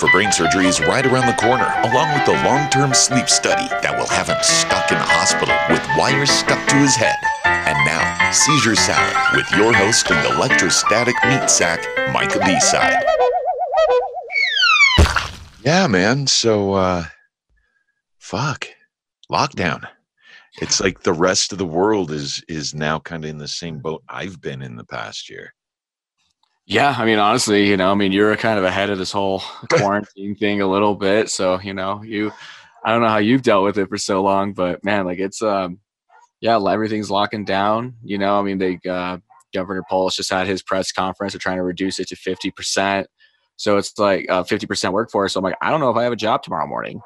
for brain surgery is right around the corner, along with the long term sleep study that will have him stuck in the hospital with wires stuck to his head. And now, Seizure Salad with your host and electrostatic meat sack, Micah B-Side. Yeah, man. So, uh, fuck. Lockdown. It's like the rest of the world is is now kind of in the same boat I've been in the past year. Yeah, I mean, honestly, you know, I mean, you're kind of ahead of this whole quarantine thing a little bit. So, you know, you, I don't know how you've dealt with it for so long, but man, like it's, um, yeah, everything's locking down. You know, I mean, they, uh, Governor Polis just had his press conference. They're trying to reduce it to 50%. So it's like uh, 50% workforce. So I'm like, I don't know if I have a job tomorrow morning.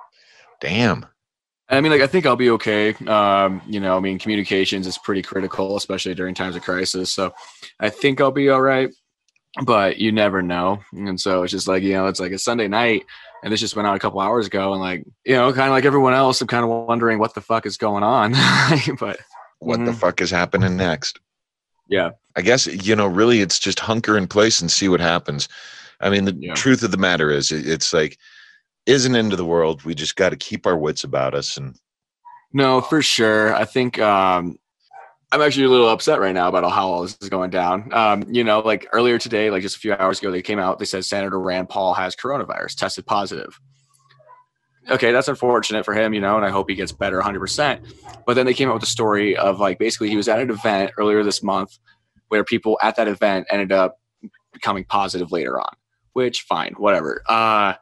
Damn. I mean, like, I think I'll be okay. Um, you know, I mean, communications is pretty critical, especially during times of crisis. So I think I'll be all right but you never know. And so it's just like, you know, it's like a Sunday night and this just went out a couple hours ago and like, you know, kind of like everyone else, I'm kind of wondering what the fuck is going on. but what mm-hmm. the fuck is happening next? Yeah. I guess, you know, really it's just hunker in place and see what happens. I mean, the yeah. truth of the matter is it's like, isn't into the world. We just got to keep our wits about us and no, for sure. I think um, I'm actually a little upset right now about how all this is going down. Um, you know, like earlier today, like just a few hours ago, they came out. They said Senator Rand Paul has coronavirus, tested positive. Okay, that's unfortunate for him, you know, and I hope he gets better 100%. But then they came out with a story of like basically he was at an event earlier this month where people at that event ended up becoming positive later on, which fine, whatever. Uh,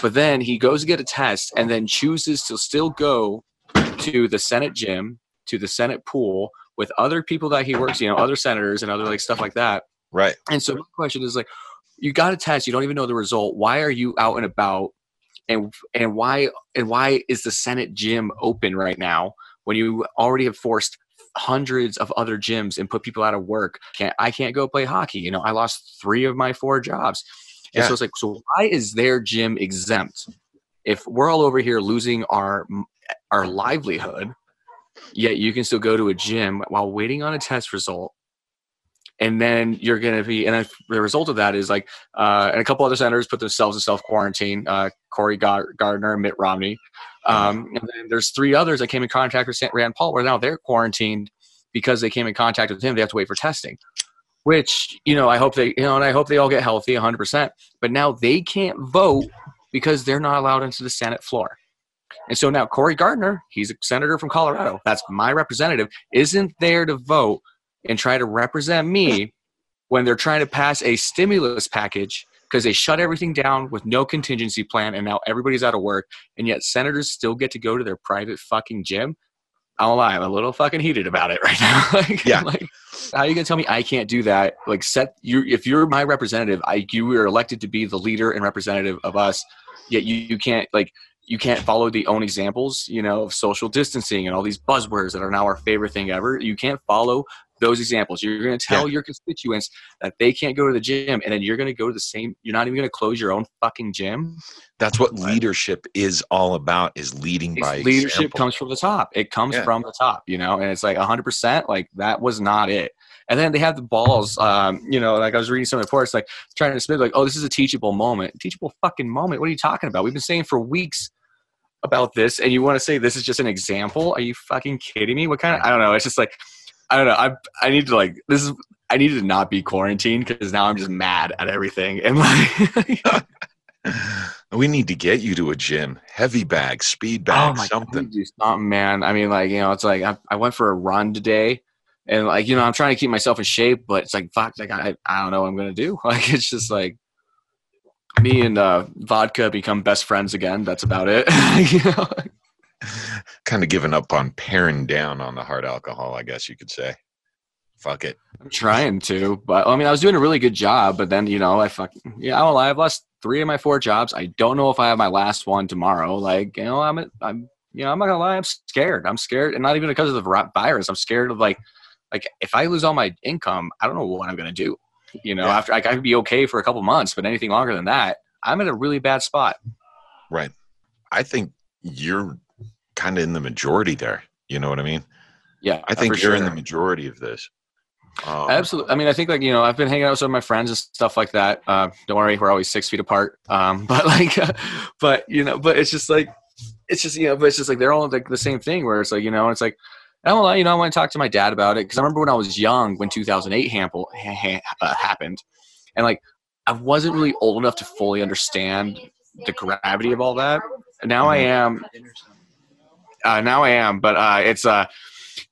but then he goes to get a test and then chooses to still go to the Senate gym, to the Senate pool, with other people that he works, you know, other senators and other like stuff like that. Right. And so my question is like, you got a test, you don't even know the result. Why are you out and about? And and why and why is the Senate gym open right now when you already have forced hundreds of other gyms and put people out of work? Can't I can't go play hockey? You know, I lost three of my four jobs. And yeah. so it's like, so why is their gym exempt? If we're all over here losing our our livelihood, yet you can still go to a gym while waiting on a test result. And then you're going to be and the result of that is like uh, and a couple other senators put themselves in self quarantine uh, cory gardner and mitt romney. Um, and then there's three others that came in contact with rand paul where now they're quarantined because they came in contact with him. They have to wait for testing which you know i hope they you know and i hope they all get healthy 100% but now they can't vote because they're not allowed into the senate floor and so now Cory Gardner, he's a senator from Colorado. That's my representative, isn't there to vote and try to represent me when they're trying to pass a stimulus package because they shut everything down with no contingency plan and now everybody's out of work and yet senators still get to go to their private fucking gym. I'm lie, I'm a little fucking heated about it right now. like, yeah. Like, how are you gonna tell me I can't do that? Like, set you if you're my representative, I you were elected to be the leader and representative of us, yet you, you can't like you can't follow the own examples, you know, of social distancing and all these buzzwords that are now our favorite thing ever. You can't follow those examples. You're going to tell yeah. your constituents that they can't go to the gym, and then you're going to go to the same. You're not even going to close your own fucking gym. That's what leadership is all about: is leading it's by leadership example. comes from the top. It comes yeah. from the top, you know, and it's like 100. percent Like that was not it. And then they have the balls, um, you know, like I was reading some reports, like trying to spin, like, oh, this is a teachable moment. Teachable fucking moment. What are you talking about? We've been saying for weeks about this and you want to say this is just an example? Are you fucking kidding me? What kind of i don't know it's just like i don't know i i need to like this is i need to not be quarantined because now i'm just mad at everything and like we need to get you to a gym. Heavy bag speed bag oh something. God, something man. I mean like you know it's like I, I went for a run today and like you know i'm trying to keep myself in shape but it's like fuck like i, I don't know what i'm gonna do. Like it's just like me and uh, vodka become best friends again. That's about it. you know? Kind of giving up on paring down on the hard alcohol, I guess you could say. Fuck it. I'm trying to, but I mean, I was doing a really good job, but then you know, I fuck yeah, I'm alive. Lost three of my four jobs. I don't know if I have my last one tomorrow. Like, you know, I'm, I'm, you know, I'm not gonna lie. I'm scared. I'm scared, and not even because of the virus. I'm scared of like, like if I lose all my income, I don't know what I'm gonna do. You know, yeah. after I could be okay for a couple months, but anything longer than that, I'm in a really bad spot. Right. I think you're kind of in the majority there. You know what I mean? Yeah. I think you're sure. in the majority of this. Um, Absolutely. I mean, I think like you know, I've been hanging out with some of my friends and stuff like that. Uh, don't worry, we're always six feet apart. Um, but like, but you know, but it's just like, it's just you know, but it's just like they're all like the same thing. Where it's like you know, it's like, I don't you know, I want to talk to my dad about it because I remember when I was young when 2008 hample, ha- ha- uh, happened, and like I wasn't really old enough to fully understand the gravity of all that. Now I am. Uh, now I am, but uh, it's uh,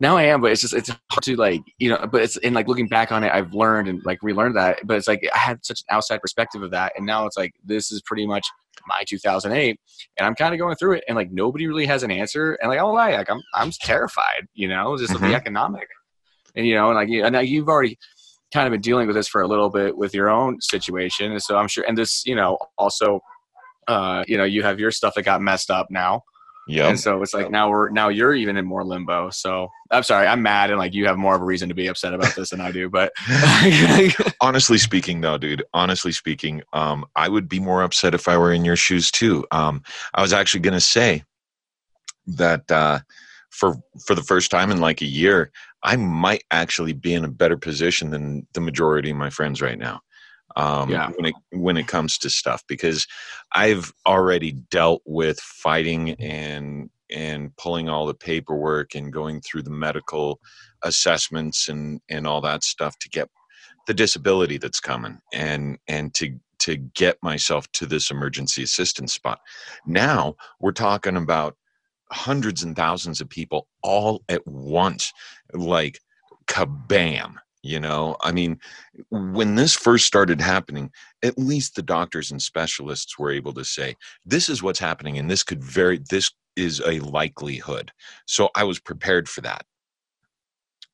now I am, but it's just it's hard to like you know. But it's in like looking back on it, I've learned and like relearned that. But it's like I had such an outside perspective of that, and now it's like this is pretty much my 2008, and I'm kind of going through it, and like nobody really has an answer, and like I won't lie, like I'm I'm terrified, you know, just of Mhm. the economic, and you know, and like and now you've already kind of been dealing with this for a little bit with your own situation, and so I'm sure, and this, you know, also, uh, you know, you have your stuff that got messed up now. Yep. And so it's like now we're now you're even in more limbo. So I'm sorry, I'm mad and like you have more of a reason to be upset about this than I do. But honestly speaking though dude honestly speaking um i would be more upset if i were in your shoes too um i was actually going to say that uh for for the first time in like a year i might actually be in a better position than the majority of my friends right now um Yeah. when it when it comes to stuff because i've already dealt with fighting and and pulling all the paperwork and going through the medical assessments and and all that stuff to get the disability that's coming and and to to get myself to this emergency assistance spot now we're talking about hundreds and thousands of people all at once like kabam you know? I mean when this first started happening at least the doctors and specialists were able to say this is what's happening and this could very this is a likelihood. So i was prepared for that.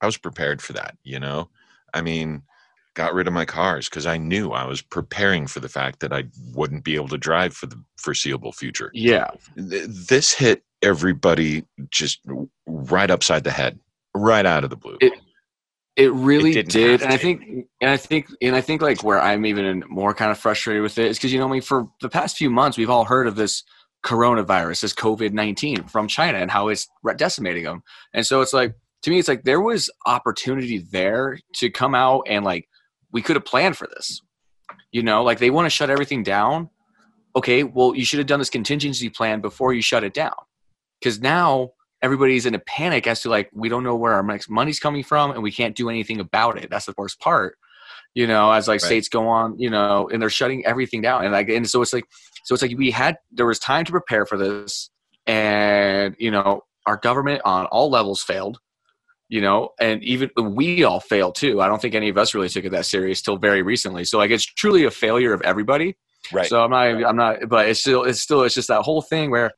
I was prepared for that you know? I mean got rid of my cars because i knew i was preparing for the fact that i wouldn't be able to drive for the foreseeable future. Yeah, this hit everybody just right upside the head right out of the blue. It- it really didn't did. And I think and I think and I think like where I'm even more kind of frustrated with it is because you know, I mean, for the past few months we've all heard of this coronavirus, this COVID nineteen from China, and how it's decimating them. And so it's like to me, it's like there was opportunity there to come out and like we could have planned for this. You know, like they want to shut everything down. Okay, well, you should have done this contingency plan before you shut it down. Because now everybody's in a panic as to like we don't know where our next money's coming from and we can't do anything about it. That's the worst part. You know, as like Right. states go on, you know, and they're shutting everything down. And like and so it's like so it's like we had there was time to prepare for this and you know, our government on all levels failed. You know, and even we all failed too. I don't think any of us really took it that serious till very recently. So like it's truly a failure of everybody. right So I'm not, I'm not, but it's still, it's still, it's just that whole thing where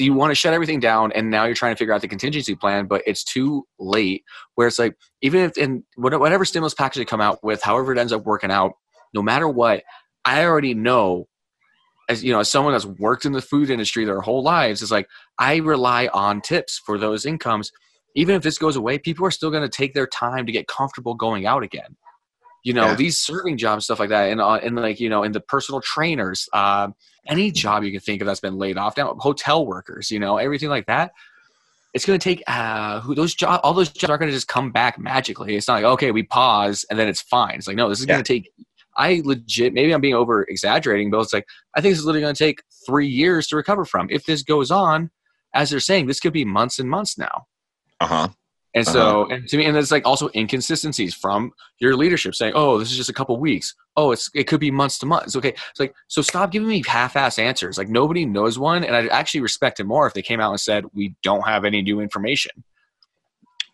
you want to shut everything down and now you're trying to figure out the contingency plan, but it's too late. Where it's like, even if in whatever stimulus package they come out with, however it ends up working out, no matter what, I already know. As you know, as someone that's worked in the food industry their whole lives, is like I rely on tips for those incomes. Even if this goes away, people are still going to take their time to get comfortable going out again you know Yeah. these serving jobs stuff like that and uh, and like you know and the personal trainers uh, any job you can think of that's been laid off now hotel workers you know everything like that it's going to take uh who those jobs all those jobs aren't going to just come back magically. It's not like okay we pause and then it's fine. It's like no this is Yeah. going to take i legit maybe i'm being over exaggerating but it's like i think this is literally going to take three years to recover from. If this goes on as they're saying this could be months and months now. Uh-huh and uh-huh. so, and to me, and there's like also inconsistencies from your leadership saying, "Oh, this is just a couple weeks. Oh, it's it could be months to months." Okay, it's like so. Stop giving me half-ass answers. Like nobody knows one, and I'd actually respect it more if they came out and said, "We don't have any new information."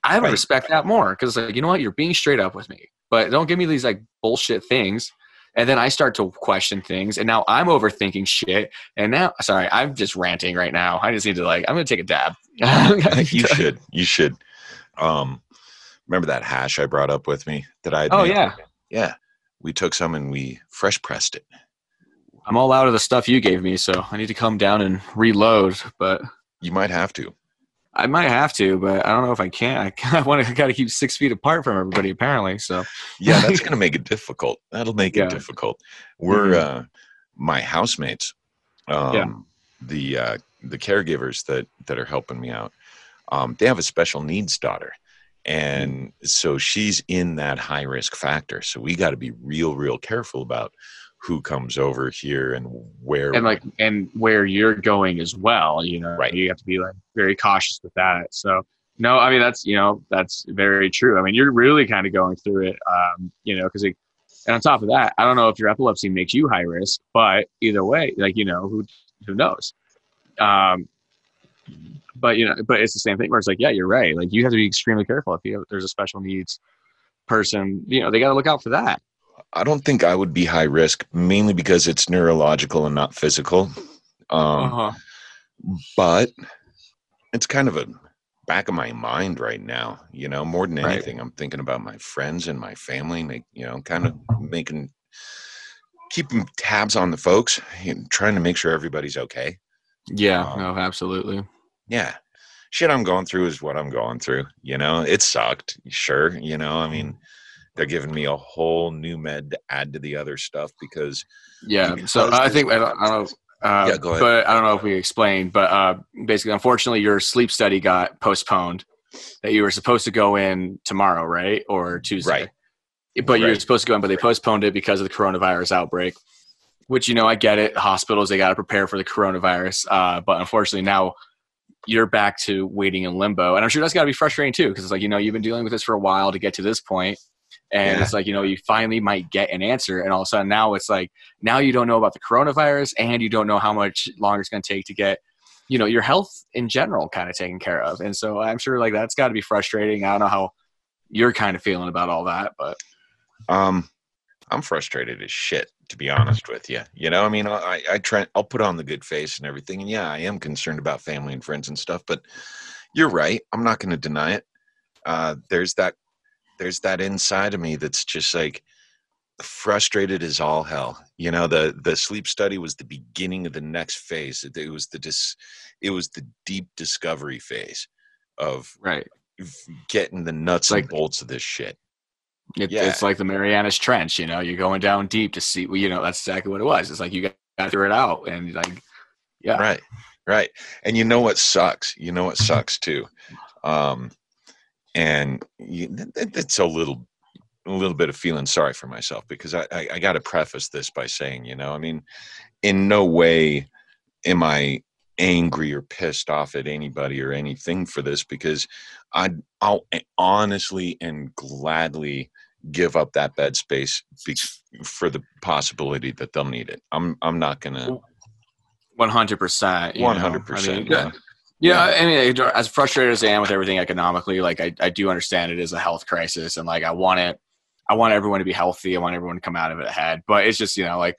I would Right. respect that more because, like, you know what, you're being straight up with me, but don't give me these like bullshit things. And then I start to question things, and now I'm overthinking shit. And now, sorry, I'm just ranting right now. I just need to like, I'm gonna take a dab. you should you should um remember that hash i brought up with me that i Oh made? yeah. yeah we took some and we fresh pressed it I'm all out of the stuff you gave me, so I need to come down and reload. But you might have to I might have to, but I don't know if I can. I, I want to. I got to keep six feet apart from everybody, apparently. So yeah that's gonna make it difficult that'll make Yeah. it difficult we're Mhm. uh my housemates um Yeah. the uh the caregivers that that are helping me out um they have a special needs daughter. And so she's in that high risk factor. So we got to be real real careful about who comes over here and where and like and where you're going as well you know Right. you have to be like very cautious with that. So no i mean that's you know that's very true. I mean you're really kind of going through it um you know because and on top of that i don't know if your epilepsy makes you high risk but either way like you know who who knows? Um but you know but it's the same thing where it's like yeah you're right like you have to be extremely careful if you there's a special needs person you know they got to look out for that I don't think I would be high risk, mainly because it's neurological and not physical. Um, uh-huh. But it's kind of a back of my mind right now. You know, more than Right. anything, I'm thinking about my friends and my family. Make you know, kind of making keeping tabs on the folks, and trying to make sure everybody's okay. yeah Um, no absolutely Yeah, shit I'm going through is what I'm going through. You know, it sucked, sure. You know, I mean, they're giving me a whole new med to add to the other stuff because Yeah. Because So I think I don't, I don't know. Uh, Yeah, go ahead. But I don't know if we explained. But uh, basically, unfortunately, your sleep study got postponed. That you were supposed to go in tomorrow, right, or Tuesday? Right. But you were supposed to go in, but they postponed it because of the coronavirus outbreak. Which you know, I get it. Hospitals they got to prepare for the coronavirus. Uh, but unfortunately, now you're back to waiting in limbo, and I'm sure that's got to be frustrating too, because it's like you know you've been dealing with this for a while to get to this point, and Yeah. it's like you know you finally might get an answer, and all of a sudden now it's like now you don't know about the coronavirus and you don't know how much longer it's going to take to get you know your health in general kind of taken care of. And so i'm sure like that's got to be frustrating. I don't know how you're kind of feeling about all that but Um, I'm frustrated as shit, to be honest with you. You know, I mean, I, I try, I'll put on the good face and everything. And yeah, I am concerned about family and friends and stuff, but you're right. I'm not going to deny it. Uh, there's that, there's that inside of me that's just like frustrated as all hell. You know, the, the sleep study was the beginning of the next phase. It, it was the dis, it was the deep discovery phase of right getting the nuts Like- and bolts of this shit. It, Yeah. it's like the marianas trench you know you're going down deep to see well, you know that's exactly what it was it's like you got to figure it out and like yeah Right. Right. And you know what sucks? You know what sucks too. Um and you, it's a little a little bit of feeling sorry for myself because I, I, I got to preface this by saying, you know, I mean, in no way am I angry or pissed off at anybody or anything for this because I I'll honestly and gladly give up that bed space for the possibility that they'll need it. I'm I'm not gonna 100% one hundred percent. I mean, Yeah, I mean, as frustrated as I am with everything economically, like I, I do understand it is a health crisis, and like I want it, I want everyone to be healthy. I want everyone to come out of it ahead. But it's just you know, like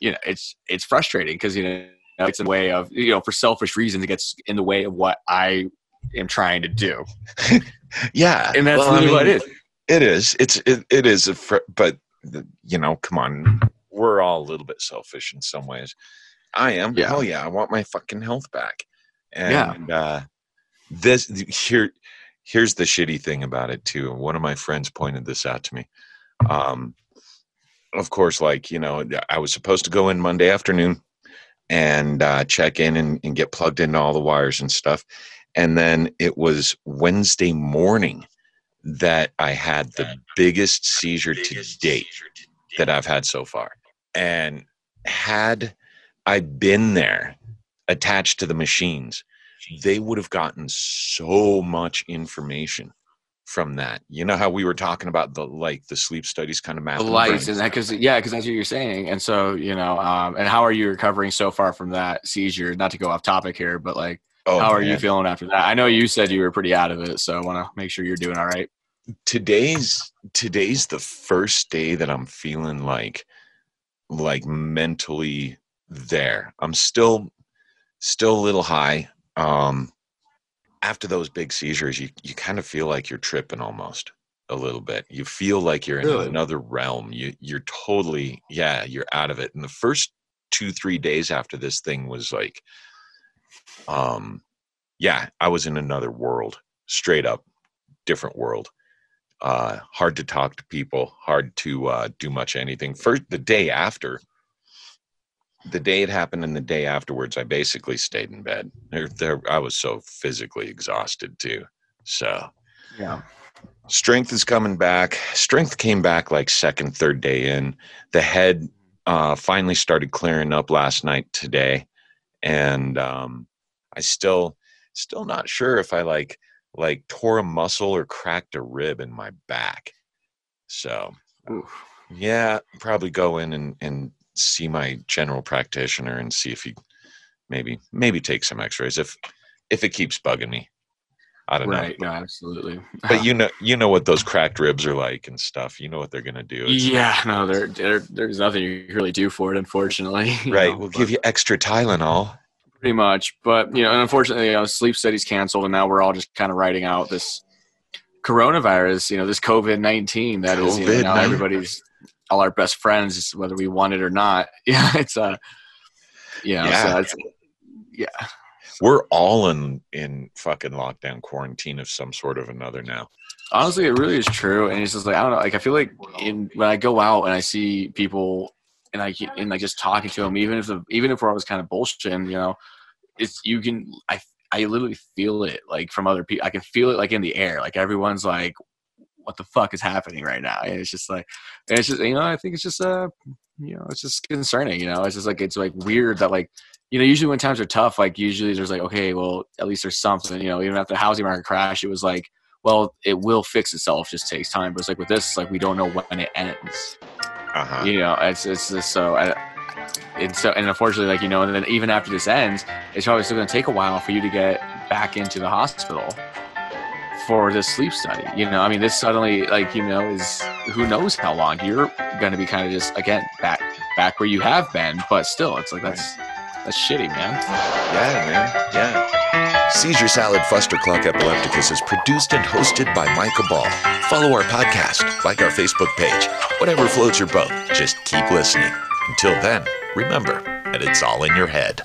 you know, it's it's frustrating because you know it's in the way of you know for selfish reasons it gets in the way of what I am trying to do, Yeah, and that's well, I really what it is. It is. It's it, it is a fr- but you know, come on. We're all a little bit selfish in some ways. I am. Yeah. Hell yeah, I want my fucking health back. Yeah. And uh this here here's the shitty thing about it too. One of my friends pointed this out to me. Um of course, like, you know, I was supposed to go in Monday afternoon and uh, check in and, and get plugged into all the wires and stuff. And then it was Wednesday morning that I had the biggest seizure to date that I've had so far. And had I been there attached to the machines, they would have gotten so much information from that. You know how we were talking about the like the sleep studies kind of The lights and that because yeah, because that's what you're saying, and so you know, um, and how are you recovering so far from that seizure? Not to go off topic here, but like. Oh, How are you feeling after that? I know you said you were pretty out of it, so I want to make sure you're doing all right. today's today's the first day that I'm feeling like like mentally there. I'm still still a little high. Um after those big seizures, you you kind of feel like you're tripping almost a little bit. You feel like you're in Really? another realm. You you're totally yeah, you're out of it. And the first 2 3 days after this thing was like um yeah, I was in another world, straight up different world uh, hard to talk to people, hard to uh, do much anything. First, the day after, the day it happened and the day afterwards, I basically stayed in bed. There, there, I was so physically exhausted too. So, Yeah. strength is coming back. Strength came back like second, third day in. The head uh, finally started clearing up last night today, and um, I still still not sure if I like like tore a muscle or cracked a rib in my back. So Oof. yeah, probably go in and, and see my general practitioner and see if he maybe maybe take some x-rays if if it keeps bugging me. I don't Right. know. No, absolutely. But you know you know what those cracked ribs are like and stuff. You know what they're gonna do. It's- yeah, no, there, there, there's nothing you can really do for it, unfortunately. you Right. know, We'll but- give you extra Tylenol. Pretty much. But you know, and unfortunately, you know, sleep studies canceled, and now we're all just kind of writing out this coronavirus. You know, this COVID nineteen that is you know, now everybody's all our best friends, whether we want it or not. Yeah, it's uh, you know, Yeah. so it's, yeah, We're all in in fucking lockdown quarantine of some sort of another now. honestly, it really is true. And it's just like I don't know, like I feel like in when I go out and I see people and I and like just talking to them, even if the, even if I was kind of bullshitting, you know, it's you can I I literally feel it like from other people. I can feel it like in the air. Like everyone's like, "What the fuck is happening right now?" And it's just like, and it's just you know, I think it's just uh, you know, it's just concerning. You know, it's just like it's like weird that like you know, usually when times are tough, like usually there's like, okay, well, at least there's something. You know, even after the housing market crash, it was like, well, it will fix itself. Just takes time. But it's like with this, like we don't know when it ends. Uh huh. You know, it's it's just so. I, and so, and unfortunately, like you know, and then even after this ends, it's probably still going to take a while for you to get back into the hospital for this sleep study. You know, I mean, this suddenly, like you know, is who knows how long you're going to be kind of just again back back where you have been, but still, it's like that's that's shitty, man. Yeah, man. Yeah. Seizure Salad Fustercluck Epilepticus is produced and hosted by Micah Ball. Follow our podcast, like our Facebook page. Whatever floats your boat, just keep listening. Until then, remember that it's all in your head.